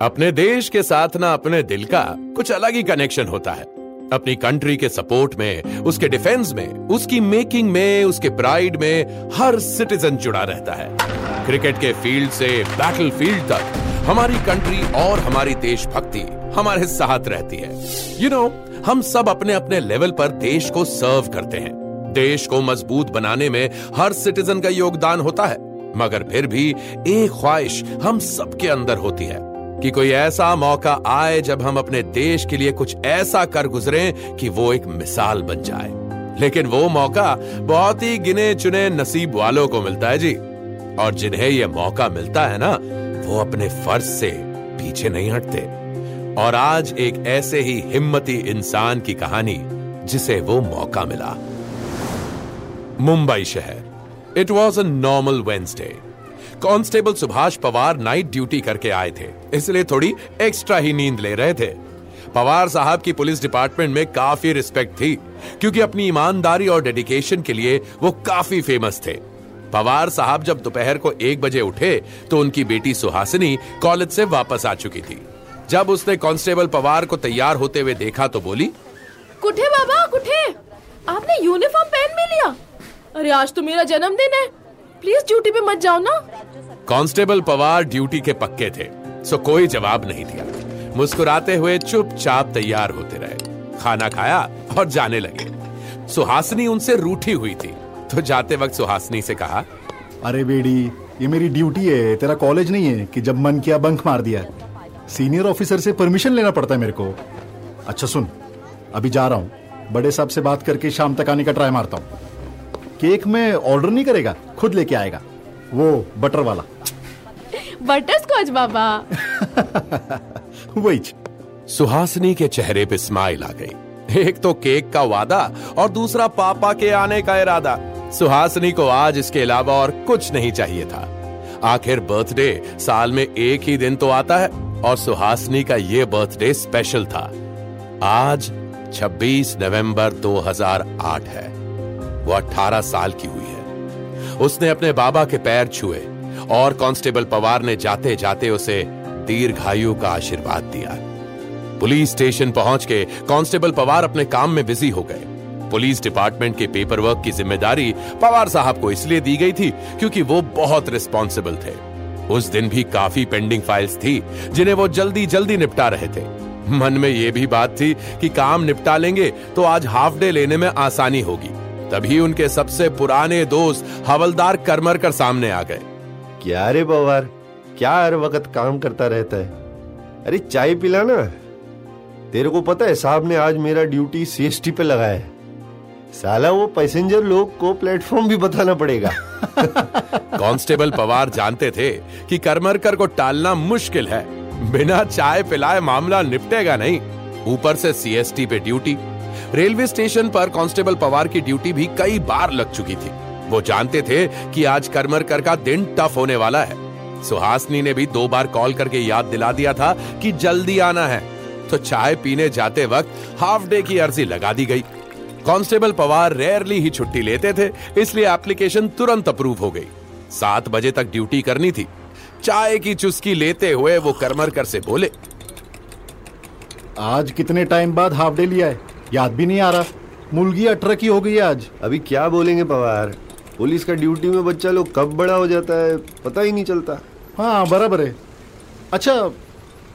अपने देश के साथ ना अपने दिल का कुछ अलग ही कनेक्शन होता है। अपनी कंट्री के सपोर्ट में उसके डिफेंस में उसकी मेकिंग में उसके प्राइड में हर सिटीजन जुड़ा रहता है। क्रिकेट के फ़ील्ड से बैटल फ़ील्ड तक हमारी कंट्री और हमारी देशभक्ति हमारे साथ रहती है। यू you नो know, हम सब अपने अपने लेवल पर देश को सर्व करते हैं। देश को मज़बूत बनाने में हर सिटीजन का योगदान होता है। मगर फिर भी एक ख्वाहिश हम सबके अंदर होती है। कि कोई ऐसा मौका आए जब हम अपने देश के लिए कुछ ऐसा कर गुजरे कि वो एक मिसाल बन जाए। लेकिन वो मौका बहुत ही गिने चुने नसीब वालों को मिलता है, जी। और जिन्हें ये मौका मिलता है ना, वो अपने फ़र्ज़ से पीछे नहीं हटते। और आज एक ऐसे ही हिम्मती इंसान की कहानी, जिसे वो मौका मिला। मुंबई शहर। It was a normal Wednesday constable Subhash Pawar night duty करके आए थे। इसलिए थोड़ी एक्स्ट्रा ही नींद ले रहे थे। पवार साहब की पुलिस डिपार्टमेंट में काफ़ी रिस्पेक्ट थी, क्योंकि अपनी ईमानदारी और डेडिकेशन के लिए वो काफ़ी फ़ेमस थे। पवार साहब जब दोपहर को एक बजे उठे तो उनकी बेटी सुहासिनी कॉलेज से वापस आ चुकी थी। जब उसने कांस्टेबल पवार को तैयार होते हुए देखा तो बोली, कुठे बाबा, कुठे? आपने यूनिफॉर्म पहन भी लिया? अरे, आज तो मेरा जन्मदिन है। प्लीज़ ड्यूटी पे मत जाओ ना। कांस्टेबल पवार ड्यूटी के पक्के थे सो कोई जवाब नहीं दिया। मुस्कुराते हुए चुपचाप तैयार होते रहे। खाना खाया और जाने लगे। सुहासिनी उनसे रूठी हुई थी तो जाते वक्त सुहासनी से कहा अरे बेड़ी ये मेरी ड्यूटी है तेरा कॉलेज नहीं है कि जब मन किया बंक मार दिया। सीनियर ऑफिसर से परमिशन लेना पड़ता है मेरे को। अच्छा सुन अभी जा रहा हूँ। बड़े साहब से बात करके शाम तक आने का ट्राई मारता हूँ। केक में ऑर्डर नहीं करेगा खुद लेके आएगा। वो बटर वाला। बटर स्कॉच बाबा। वही सुहासिनी के चेहरे पे स्माइल आ गई। एक तो केक का वादा और दूसरा पापा के आने का इरादा। सुहासिनी को आज इसके अलावा और कुछ नहीं चाहिए था। आखिर बर्थडे साल में एक ही दिन तो आता है और सुहासनी का ये बर्थडे स्पेशल था। आज 26 नवंबर 2008 है। वो 18 साल की हुई है। उसने अपने बाबा के पैर छुए और कांस्टेबल पवार ने जाते जाते उसे दीर्घायु का आशीर्वाद दिया। पुलिस स्टेशन पहुँच के कांस्टेबल पवार अपने काम में बिज़ी हो गए। पुलिस डिपार्टमेंट के पेपर वर्क की ज़िम्मेदारी पवार साहब को इसलिए दी गई थी क्योंकि वो बहुत रिस्पॉन्सिबल थे। उस दिन भी काफ़ी पेंडिंग फाइल्स थी, जिन्हें वो जल्दी जल्दी निपटा रहे थे। मन में ये भी बात थी कि काम निपटा लेंगे तो आज हाफ़ डे लेने में आसानी होगी। तभी उनके सबसे पुराने दोस्त हवलदार करमरकर सामने आ गए। क्या रे पवार क्या हर वक्त काम करता रहता है? अरे चाय पिला ना तेरे को पता है साहब ने आज मेरा ड्यूटी सीएसटी पे लगाया है। साला वो पैसेंजर लोग को प्लेटफॉर्म भी बताना पड़ेगा। कांस्टेबल पवार जानते थे कि करमरकर को टालना मुश्किल है। बिना चाय पिलाए मामला निपटेगा नहीं। ऊपर से सीएसटी पे ड्यूटी रेलवे स्टेशन पर कांस्टेबल पवार की ड्यूटी भी कई बार लग चुकी थी। वो जानते थे कि आज करमरकर का दिन टफ होने वाला है। सुहासनी ने भी दो बार कॉल करके याद दिला दिया था कि जल्दी आना है। तो चाय पीने जाते वक्त हाफ़ डे की अर्जी लगा दी गई। कांस्टेबल पवार रेयरली ही छुट्टी लेते थे, इसलिए एप्लीकेशन तुरंत अप्रूव हो गई। सात बजे तक ड्यूटी करनी थी। चाय की चुस्की लेते हुए वो करमरकर से बोले, आज कितने टाइम बाद हाफ़ डे लिया है? याद भी नहीं आ रहा। मुलगी अठारह की हो गई आज। अभी क्या बोलेंगे पवार? पुलिस का ड्यूटी में बच्चा लोग कब बड़ा हो जाता है पता ही नहीं चलता। हाँ बराबर है। अच्छा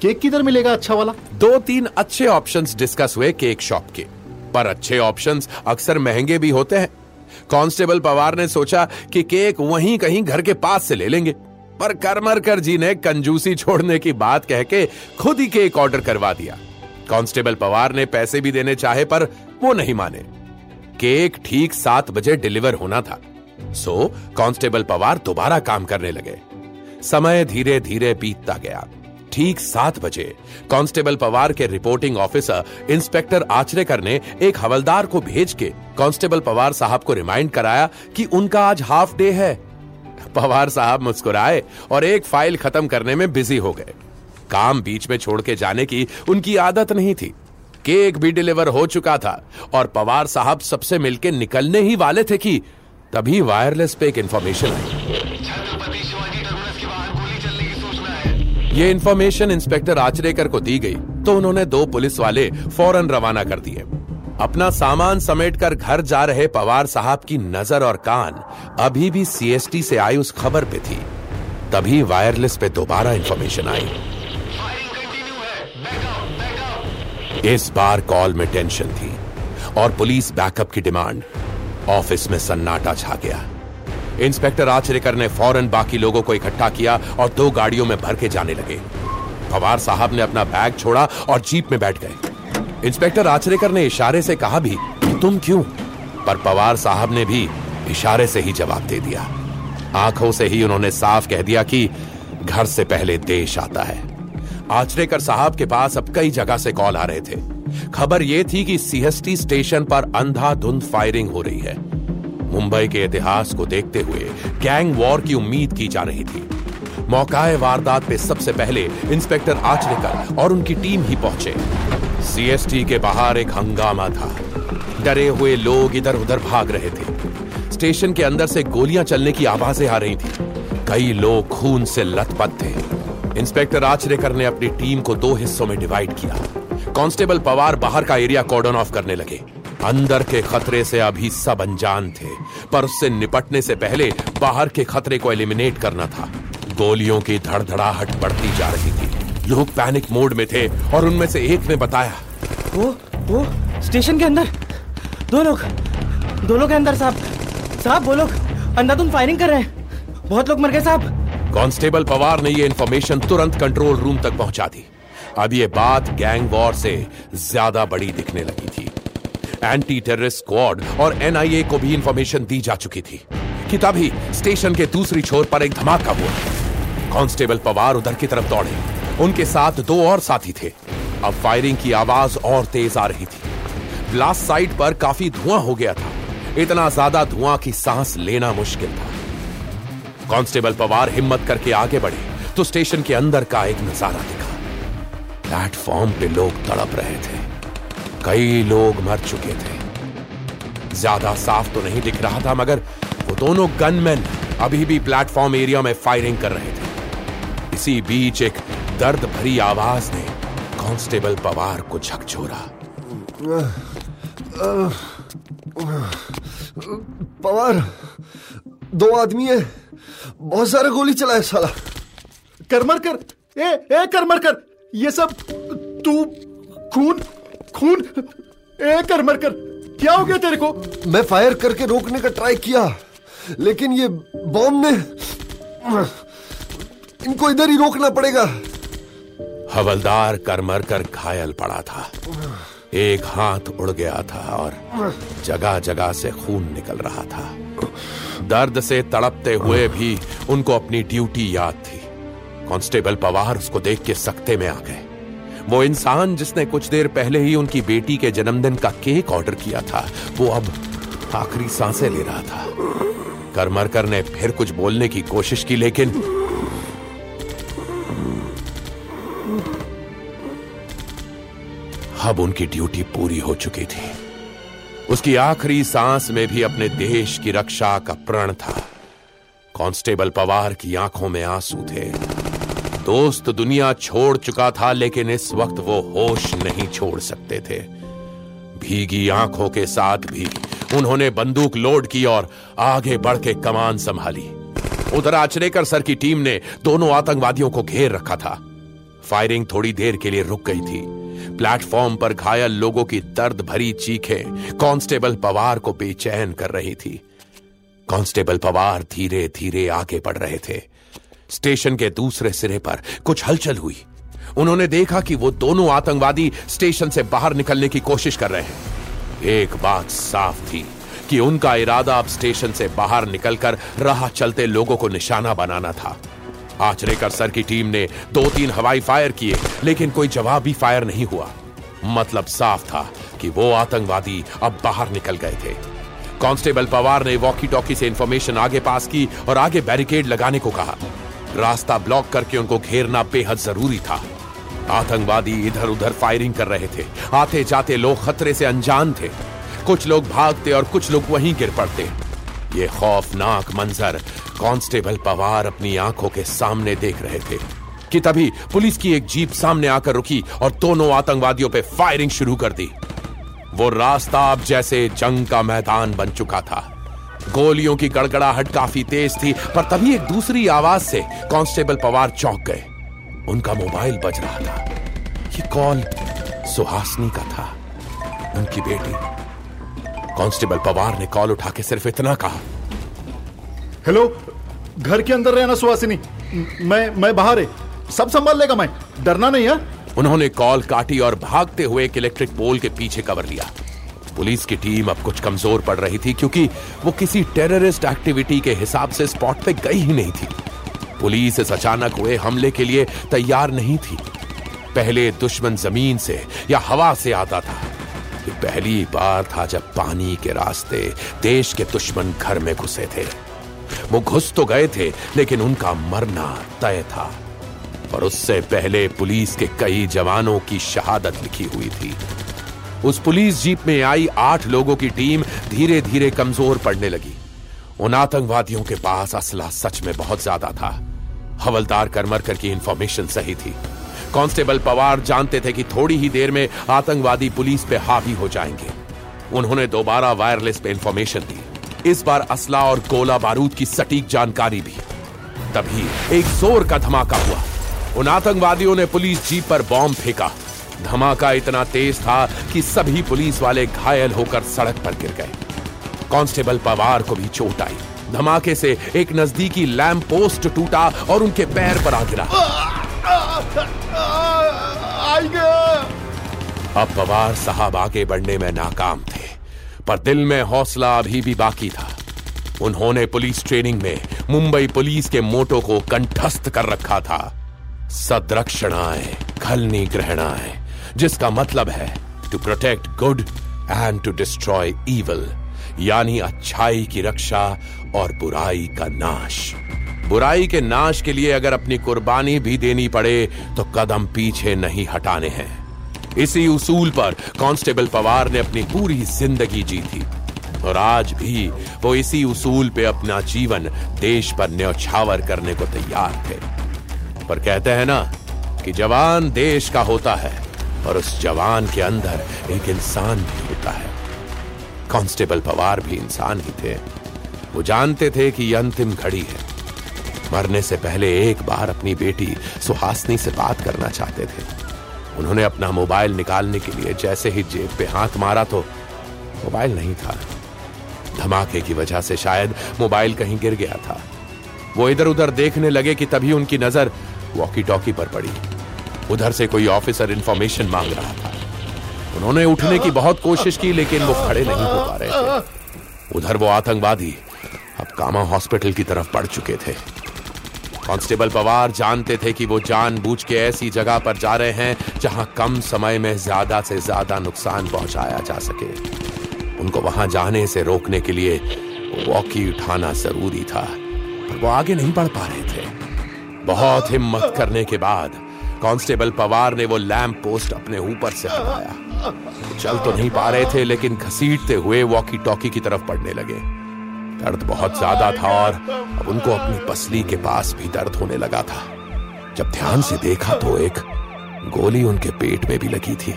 केक किधर मिलेगा अच्छा वाला? दो तीन अच्छे ऑप्शंस डिस्कस हुए केक शॉप के। पर अच्छे ऑप्शंस अक्सर महँगे भी होते हैं। कांस्टेबल पवार ने सोचा कि केक वहीं कहीं घर के पास से ले लेंगे। पर करमरकर जी ने कंजूसी छोड़ने की बात कह के खुद ही केक ऑर्डर करवा दिया। कांस्टेबल पवार ने पैसे भी देने चाहे, पर वो नहीं माने। केक ठीक सात बजे डिलीवर होना था। सो, कांस्टेबल पवार दोबारा काम करने लगे। समय धीरे धीरे बीतता गया। ठीक सात बजे, कांस्टेबल पवार के रिपोर्टिंग ऑफिसर, इंस्पेक्टर आचरेकर ने एक हवलदार को भेज के कांस्टेबल पवार साहब को रिमाइंड कराया कि उनका आज हाफ़ डे है। पवार साहब मुस्कुराए और एक फ़ाइल खत्म करने में बिज़ी हो गए। काम बीच में छोड़ के जाने की उनकी आदत नहीं थी। केक भी डिलीवर हो चुका था और पवार साहब सबसे मिलके निकलने ही वाले थे कि तभी वायरलेस पे एक इंफॉर्मेशन आई। ये इंफॉर्मेशन इंस्पेक्टर आचरेकर को दी गई तो उन्होंने दो पुलिस वाले फ़ौरन रवाना कर दिए। अपना सामान समेटकर घर जा रहे पवार साहब की नज़र और कान अभी भी सीएसटी से आई उस खबर पे थी। तभी वायरलेस पे दोबारा इंफॉर्मेशन आई। इस बार कॉल में टेंशन थी और पुलिस बैकअप की डिमांड ऑफ़िस में सन्नाटा छा गया। इंस्पेक्टर आचरेकर ने फ़ौरन बाकी लोगों को इकट्ठा किया और दो गाड़ियों में भर के जाने लगे। पवार साहब ने अपना बैग छोड़ा और जीप में बैठ गए। इंस्पेक्टर आचरेकर ने इशारे से कहा भी, तुम क्यों? पर पवार साहब ने भी इशारे से ही जवाब दे दिया। आँखों से ही उन्होंने साफ़ कह दिया कि घर से पहले देश आता है। आचरेकर साहब के पास अब कई जगह से कॉल आ रहे थे। खबर यह थी कि सीएसटी स्टेशन पर अंधाधुंध फायरिंग हो रही है। मुंबई के इतिहास को देखते हुए गैंग वॉर की उम्मीद की जा रही थी। मौकाए वारदात पे सबसे पहले इंस्पेक्टर आचरेकर और उनकी टीम ही पहुँचे। सीएसटी के बाहर एक हंगामा था। डरे हुए लोग इधर उधर भाग रहे थे। स्टेशन के अंदर से गोलियाँ चलने की आवाज़ें आ रही थी। कई लोग खून से लथपथ थे। इंस्पेक्टर आचरेकर ने अपनी टीम को दो हिस्सों में डिवाइड किया। कांस्टेबल पवार बाहर का एरिया कॉर्डन ऑफ़ करने लगे। अंदर के खतरे से अभी सब अनजान थे, पर उससे निपटने से पहले बाहर के खतरे को एलिमिनेट करना था। गोलियों की धड़धड़ाहट बढ़ती जा रही थी। लोग पैनिक मोड में थे और उनमें से एक ने बताया, वो वो, स्टेशन के अंदर। दो लोग दो लोग अंदर, साहब। साहब, वो लोग अंधाधुंध फायरिंग कर रहे हैं। बहुत लोग मर गए, साहब। कांस्टेबल पवार ने यह इन्फॉर्मेशन तुरंत कंट्रोल रूम तक पहुँचा दी। अब यह बात गैंग वॉर से ज़्यादा बड़ी दिखने लगी थी। एंटी टेररिस्ट स्क्वाड और एनआईए को भी इंफॉर्मेशन दी जा चुकी थी कि तभी स्टेशन के दूसरी छोर पर एक धमाका हुआ। कांस्टेबल पवार उधर की तरफ़ दौड़े। उनके साथ दो और साथी थे। अब फायरिंग की आवाज़ और तेज आ रही थी। ब्लास्ट साइट पर काफ़ी धुआँ हो गया था। इतना ज़्यादा धुआँ की सांस लेना मुश्किल था। कांस्टेबल पवार हिम्मत करके आगे बढ़े तो स्टेशन के अंदर का एक नज़ारा दिखा। प्लेटफॉर्म पे लोग तड़प रहे थे। कई लोग मर चुके थे। ज़्यादा साफ़ तो नहीं दिख रहा था, मगर वो दोनों गनमैन अभी भी प्लेटफॉर्म एरिया में फायरिंग कर रहे थे। इसी बीच एक दर्द भरी आवाज़ ने कांस्टेबल पवार को झकझोरा। पवार, दो आदमी है। बहुत सारा गोली चलाया साला। करमर कर ए ए करमर कर ये सब तू खून खून ए करमर कर क्या हो गया तेरे को? मैं फायर करके रोकने का ट्राई किया लेकिन ये बॉम्ब ने इनको इधर ही रोकना पड़ेगा। हवलदार करमर कर घायल पड़ा था। एक हाथ उड़ गया था और जगह जगह से खून निकल रहा था। दर्द से तड़पते हुए भी उनको अपनी ड्यूटी याद थी। कांस्टेबल पवार उसको देख के सकते में आ गए। वो इंसान जिसने कुछ देर पहले ही उनकी बेटी के जन्मदिन का केक ऑर्डर किया था वो अब आखिरी साँसें ले रहा था। करमरकर ने फिर कुछ बोलने की कोशिश की लेकिन अब उनकी ड्यूटी पूरी हो चुकी थी। उसकी आखिरी सांस में भी अपने देश की रक्षा का प्रण था। कांस्टेबल पवार की आँखों में आँसू थे। दोस्त दुनिया छोड़ चुका था, लेकिन इस वक्त वो होश नहीं छोड़ सकते थे। भीगी आँखों के साथ भी उन्होंने बंदूक लोड की और आगे बढ़ के कमान संभाली। उधर आचरेकर सर की टीम ने दोनों आतंकवादियों को घेर रखा था। फायरिंग थोड़ी देर के लिए रुक गई थी। प्लेटफॉर्म पर घायल लोगों की दर्द भरी चीखें कांस्टेबल पवार को बेचैन कर रही थी। कांस्टेबल पवार धीरे धीरे आगे बढ़ रहे थे। स्टेशन के दूसरे सिरे पर कुछ हलचल हुई। उन्होंने देखा कि वो दोनों आतंकवादी स्टेशन से बाहर निकलने की कोशिश कर रहे हैं। एक बात साफ़ थी कि उनका इरादा अब स्टेशन से बाहर निकलकर राह चलते लोगों को निशाना बनाना था। आचरेकर सर की टीम ने दो तीन हवाई फायर किए, लेकिन कोई जवाब भी फायर नहीं हुआ। मतलब साफ़ था कि वो आतंकवादी अब बाहर निकल गए थे। कांस्टेबल पवार ने वॉकी टॉकी से इंफॉर्मेशन आगे पास की और आगे बैरिकेड लगाने को कहा। रास्ता ब्लॉक करके उनको घेरना बेहद ज़रूरी था। आतंकवादी इधर उधर फायरिंग कर रहे थे। आते जाते लोग खतरे से अनजान थे। कुछ लोग भागते और कुछ लोग वहीं गिर पड़ते। ये खौफनाक मंजर कांस्टेबल पवार अपनी आँखों के सामने देख रहे थे कि तभी पुलिस की एक जीप सामने आकर रुकी और दोनों आतंकवादियों पे फायरिंग शुरू कर दी। वो रास्ता अब जैसे जंग का मैदान बन चुका था। गोलियों की गड़गड़ाहट काफ़ी तेज थी, पर तभी एक दूसरी आवाज़ से कांस्टेबल पवार चौंक गए। उनका मोबाइल बज रहा था। ये कॉल सुहासनी का था। उनकी बेटी। कांस्टेबल पवार ने कॉल उठा के सिर्फ़ इतना कहा। हेलो घर के अंदर रहना सुहासिनी। मैं मैं बाहर है। सब संभाल लेगा मैं। डरना नहीं है? उन्होंने कॉल काटी और भागते हुए एक इलेक्ट्रिक पोल के पीछे कवर लिया। पुलिस की टीम अब कुछ कमज़ोर पड़ रही थी क्योंकि वो किसी टेररिस्ट एक्टिविटी के हिसाब से स्पॉट पे गई ही नहीं थी। पुलिस इस अचानक हुए हमले के लिए तैयार नहीं थी। पहले दुश्मन ज़मीन से या हवा से आता था। ये पहली बार था जब पानी के रास्ते देश के दुश्मन घर में घुसे थे। वो घुस तो गए थे, लेकिन उनका मरना तय था। और उससे पहले पुलिस के कई जवानों की शहादत लिखी हुई थी। उस पुलिस जीप में आई आठ लोगों की टीम धीरे धीरे कमज़ोर पड़ने लगी। उन आतंकवादियों के पास असला सच में बहुत ज़्यादा था। हवलदार करमरकर की इंफॉर्मेशन सही थी। कांस्टेबल पवार जानते थे कि थोड़ी ही देर में आतंकवादी पुलिस पे हावी हो जाएँगे। उन्होंने दोबारा वायरलेस पे इंफॉर्मेशन दी। इस बार असला और गोला बारूद की सटीक जानकारी भी। तभी एक ज़ोर का धमाका हुआ। उन आतंकवादियों ने पुलिस जीप पर बॉम्ब फेंका। धमाका इतना तेज था कि सभी पुलिस वाले घायल होकर सड़क पर गिर गए। कांस्टेबल पवार को भी चोट आई। धमाके से एक नजदीकी लैंप पोस्ट टूटा और उनके पैर पर आ गिरा। अब पवार साहब आगे बढ़ने में नाकाम थे, पर दिल में हौसला अभी भी बाकी था। उन्होंने पुलिस ट्रेनिंग में मुंबई पुलिस के मोटो को कंठस्थ कर रखा था। सदरक्षणाएँ, खलनी ग्रहणाएँ, जिसका मतलब है to protect good and to destroy evil यानी अच्छाई की रक्षा और बुराई का नाश। बुराई के नाश के लिए अगर अपनी कुर्बानी भी देनी पड़े तो कदम पीछे नहीं हटाने हैं। इसी उसूल पर कांस्टेबल पवार ने अपनी पूरी ज़िंदगी जी थी और आज भी वो इसी उसूल पे अपना जीवन देश पर न्यौछावर करने को तैयार थे। पर कहते हैं ना कि जवान देश का होता है और उस जवान के अंदर एक इंसान भी होता है। कांस्टेबल पवार भी इंसान ही थे। वो जानते थे कि यह अंतिम घड़ी है। मरने से पहले एक बार अपनी बेटी सुहासनी से बात करना चाहते थे। उन्होंने अपना मोबाइल निकालने के लिए जैसे ही जेब पे हाथ मारा तो मोबाइल नहीं था। धमाके की वजह से शायद मोबाइल कहीं गिर गया था। वो इधर उधर देखने लगे कि तभी उनकी नज़र वॉकी टॉकी पर पड़ी। उधर से कोई ऑफिसर इंफॉर्मेशन मांग रहा था। उन्होंने उठने की बहुत कोशिश की, लेकिन वो खड़े नहीं हो पा रहे थे। उधर वो आतंकवादी अब कामा हॉस्पिटल की तरफ़ बढ़ चुके थे। कांस्टेबल पवार जानते थे कि वो जानबूझ के ऐसी जगह पर जा रहे हैं जहाँ कम समय में ज़्यादा से ज़्यादा नुकसान पहुँचाया जा सके। उनको वहाँ जाने से रोकने के लिए वॉकी उठाना ज़रूरी था, पर वो आगे नहीं बढ़ पा रहे थे। बहुत हिम्मत करने के बाद कांस्टेबल पवार ने वो लैंप पोस्ट अपने ऊपर से हटाया। चल तो नहीं पा रहे थे, लेकिन घसीटते हुए वॉकी टॉकी की तरफ़ पड़ने लगे। दर्द बहुत ज़्यादा था और अब उनको अपनी पसली के पास भी दर्द होने लगा था। जब ध्यान से देखा तो एक गोली उनके पेट में भी लगी थी।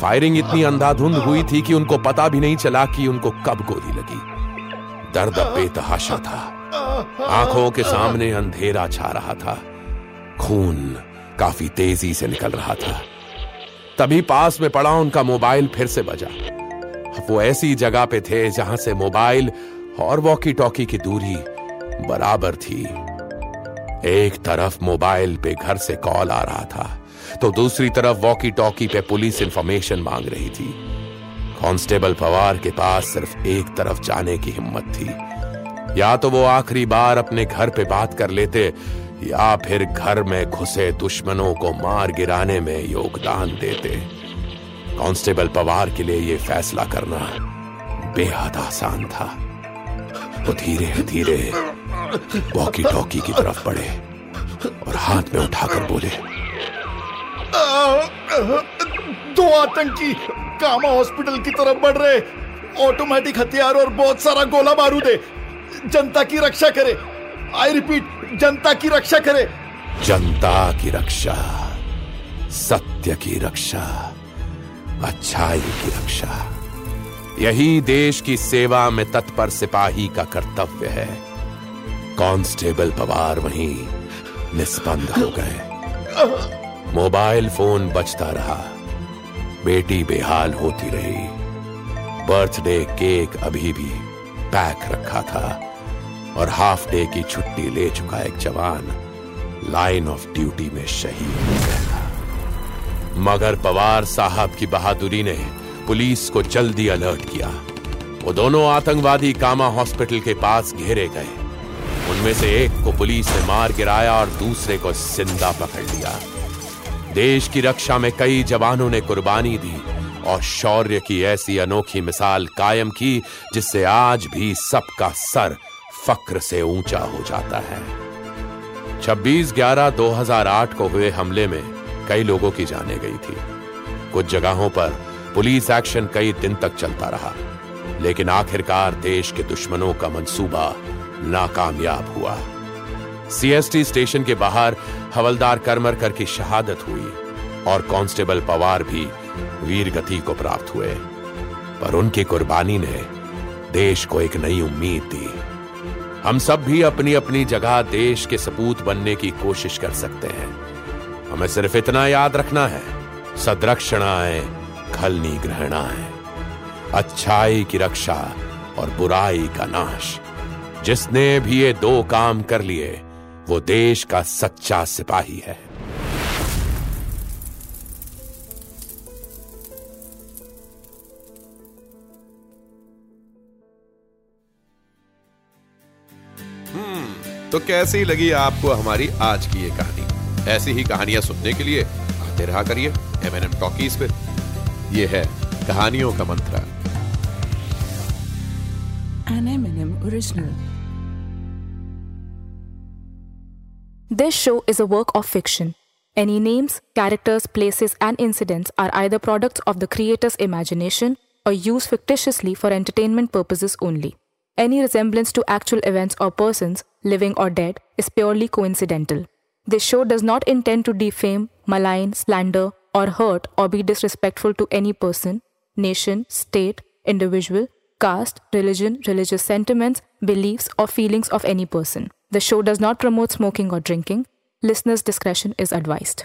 फायरिंग इतनी अंधाधुंध हुई थी कि उनको पता भी नहीं चला कि उनको कब गोली लगी। दर्द अब बेतहाशा था। आँखों के सामने अंधेरा छा रहा था। खून काफ़ी तेज़ी से निकल रहा था। तभी पास में पड़ा उनका मोबाइल फिर से बजा। वो ऐसी जगह पे थे जहाँ से मोबाइल और वॉकी टॉकी की दूरी बराबर थी। एक तरफ़ मोबाइल पे घर से कॉल आ रहा था तो दूसरी तरफ़ वॉकी टॉकी पे पुलिस इंफॉर्मेशन मांग रही थी। कांस्टेबल पवार के पास सिर्फ़ एक तरफ़ जाने की हिम्मत थी। या तो वो आखिरी बार अपने घर पे बात कर लेते, या फिर घर में घुसे दुश्मनों को मार गिराने में योगदान देते। कांस्टेबल पवार के लिए यह फैसला करना बेहद आसान था। वो धीरे धीरे वॉकी टॉकी की तरफ़ बढ़े और हाथ में उठाकर बोले दो आतंकी कामा हॉस्पिटल की तरफ़ बढ़ रहे ऑटोमेटिक हथियार और बहुत सारा गोला बारूद है जनता की रक्षा करे। आई रिपीट जनता की रक्षा करे। जनता की रक्षा सत्य की रक्षा अच्छाई की रक्षा। यही देश की सेवा में तत्पर सिपाही का कर्तव्य है। कांस्टेबल पवार वहीं निष्पन्द हो गए। मोबाइल फ़ोन बजता रहा। बेटी बेहाल होती रही। बर्थडे केक अभी भी पैक रखा था और हाफ़ डे की छुट्टी ले चुका एक जवान लाइन ऑफ़ ड्यूटी में शहीद हो गया था। मगर पवार साहब की बहादुरी ने पुलिस को जल्दी अलर्ट किया। वो दोनों आतंकवादी कामा हॉस्पिटल के पास घेरे गए। उनमें से एक को पुलिस ने मार गिराया और दूसरे को ज़िंदा पकड़ लिया। देश की रक्षा में कई जवानों ने कुर्बानी दी और शौर्य की ऐसी अनोखी मिसाल कायम की, जिससे आज भी सबका सर फक्र से ऊँचा हो जाता है। 26 ग्यारह 2008 को हुए हमले में कई लोगों की जाने गई थी। कुछ जगहों पर पुलिस एक्शन कई दिन तक चलता रहा, लेकिन आखिरकार देश के दुश्मनों का मंसूबा नाकामयाब हुआ। सीएसटी स्टेशन के बाहर हवलदार करमरकर की शहादत हुई और कांस्टेबल पवार भी वीर गति को प्राप्त हुए। पर उनकी कुर्बानी ने देश को एक नई उम्मीद दी। हम सब भी अपनी अपनी जगह देश के सपूत बनने की कोशिश कर सकते हैं। हमें सिर्फ़ इतना याद रखना है। सदरक्षणाएँ खल निग्रहणाएँ अच्छाई की रक्षा और बुराई का नाश। जिसने भी ये दो काम कर लिए, वो देश का सच्चा सिपाही है। तो कैसी लगी आपको हमारी आज की ये कहानी? ऐसी ही कहानियाँ सुनने के लिए आते रहा करिए एम एन एम टॉकीज पे। ये है कहानियों का मंत्र M&M original. This show is a work of fiction. Any names, characters, places, and incidents are either products of the creator's imagination or used fictitiously for entertainment purposes only. Any resemblance to actual events or persons, living or dead, is purely coincidental. This show does not intend to defame, malign, slander, or hurt or be disrespectful to any person, nation, state, individual, caste, religion, religious sentiments, beliefs, or feelings of any person. The show does not promote smoking or drinking. Listeners' discretion is advised.